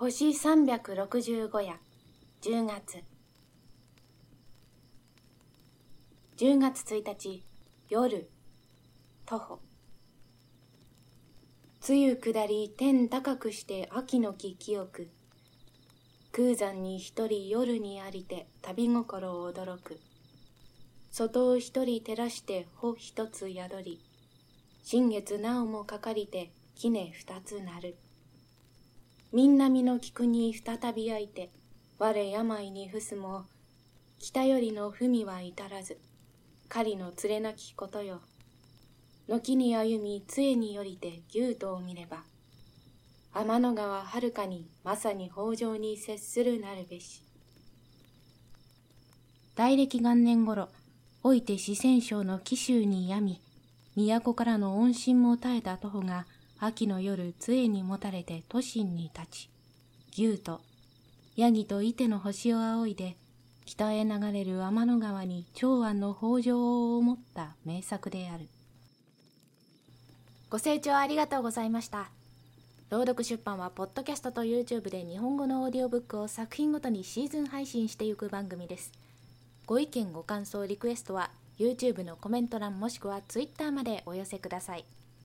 星365夜。10月。10月1日夜。徒歩。梅雨下り天高くして秋の木清く空山に一人夜にありて旅心を驚く。外を一人照らして穂一つ宿り。新月なおもかかりて杵二つなる。みんなみの菊に再び焼いて、我病に伏すも、北よりの文は至らず、狩りの連れなきことよ。軒に歩み杖によりて牛とを見れば、天の川はるかにまさに北条に接するなるべし。大暦元年頃、おいて四川省の紀州に病み、都からの音信も絶えた徒歩が、秋の夜杖にもたれて都心に立ち、牛とヤギと伊手の星を仰いで、北へ流れる天の川に長安の北条を思った名作である。ご清聴ありがとうございました。朗読出版は、ポッドキャストと YouTube で日本語のオーディオブックを作品ごとにシーズン配信していく番組です。ご意見、ご感想、リクエストは、YouTube のコメント欄もしくは Twitter までお寄せください。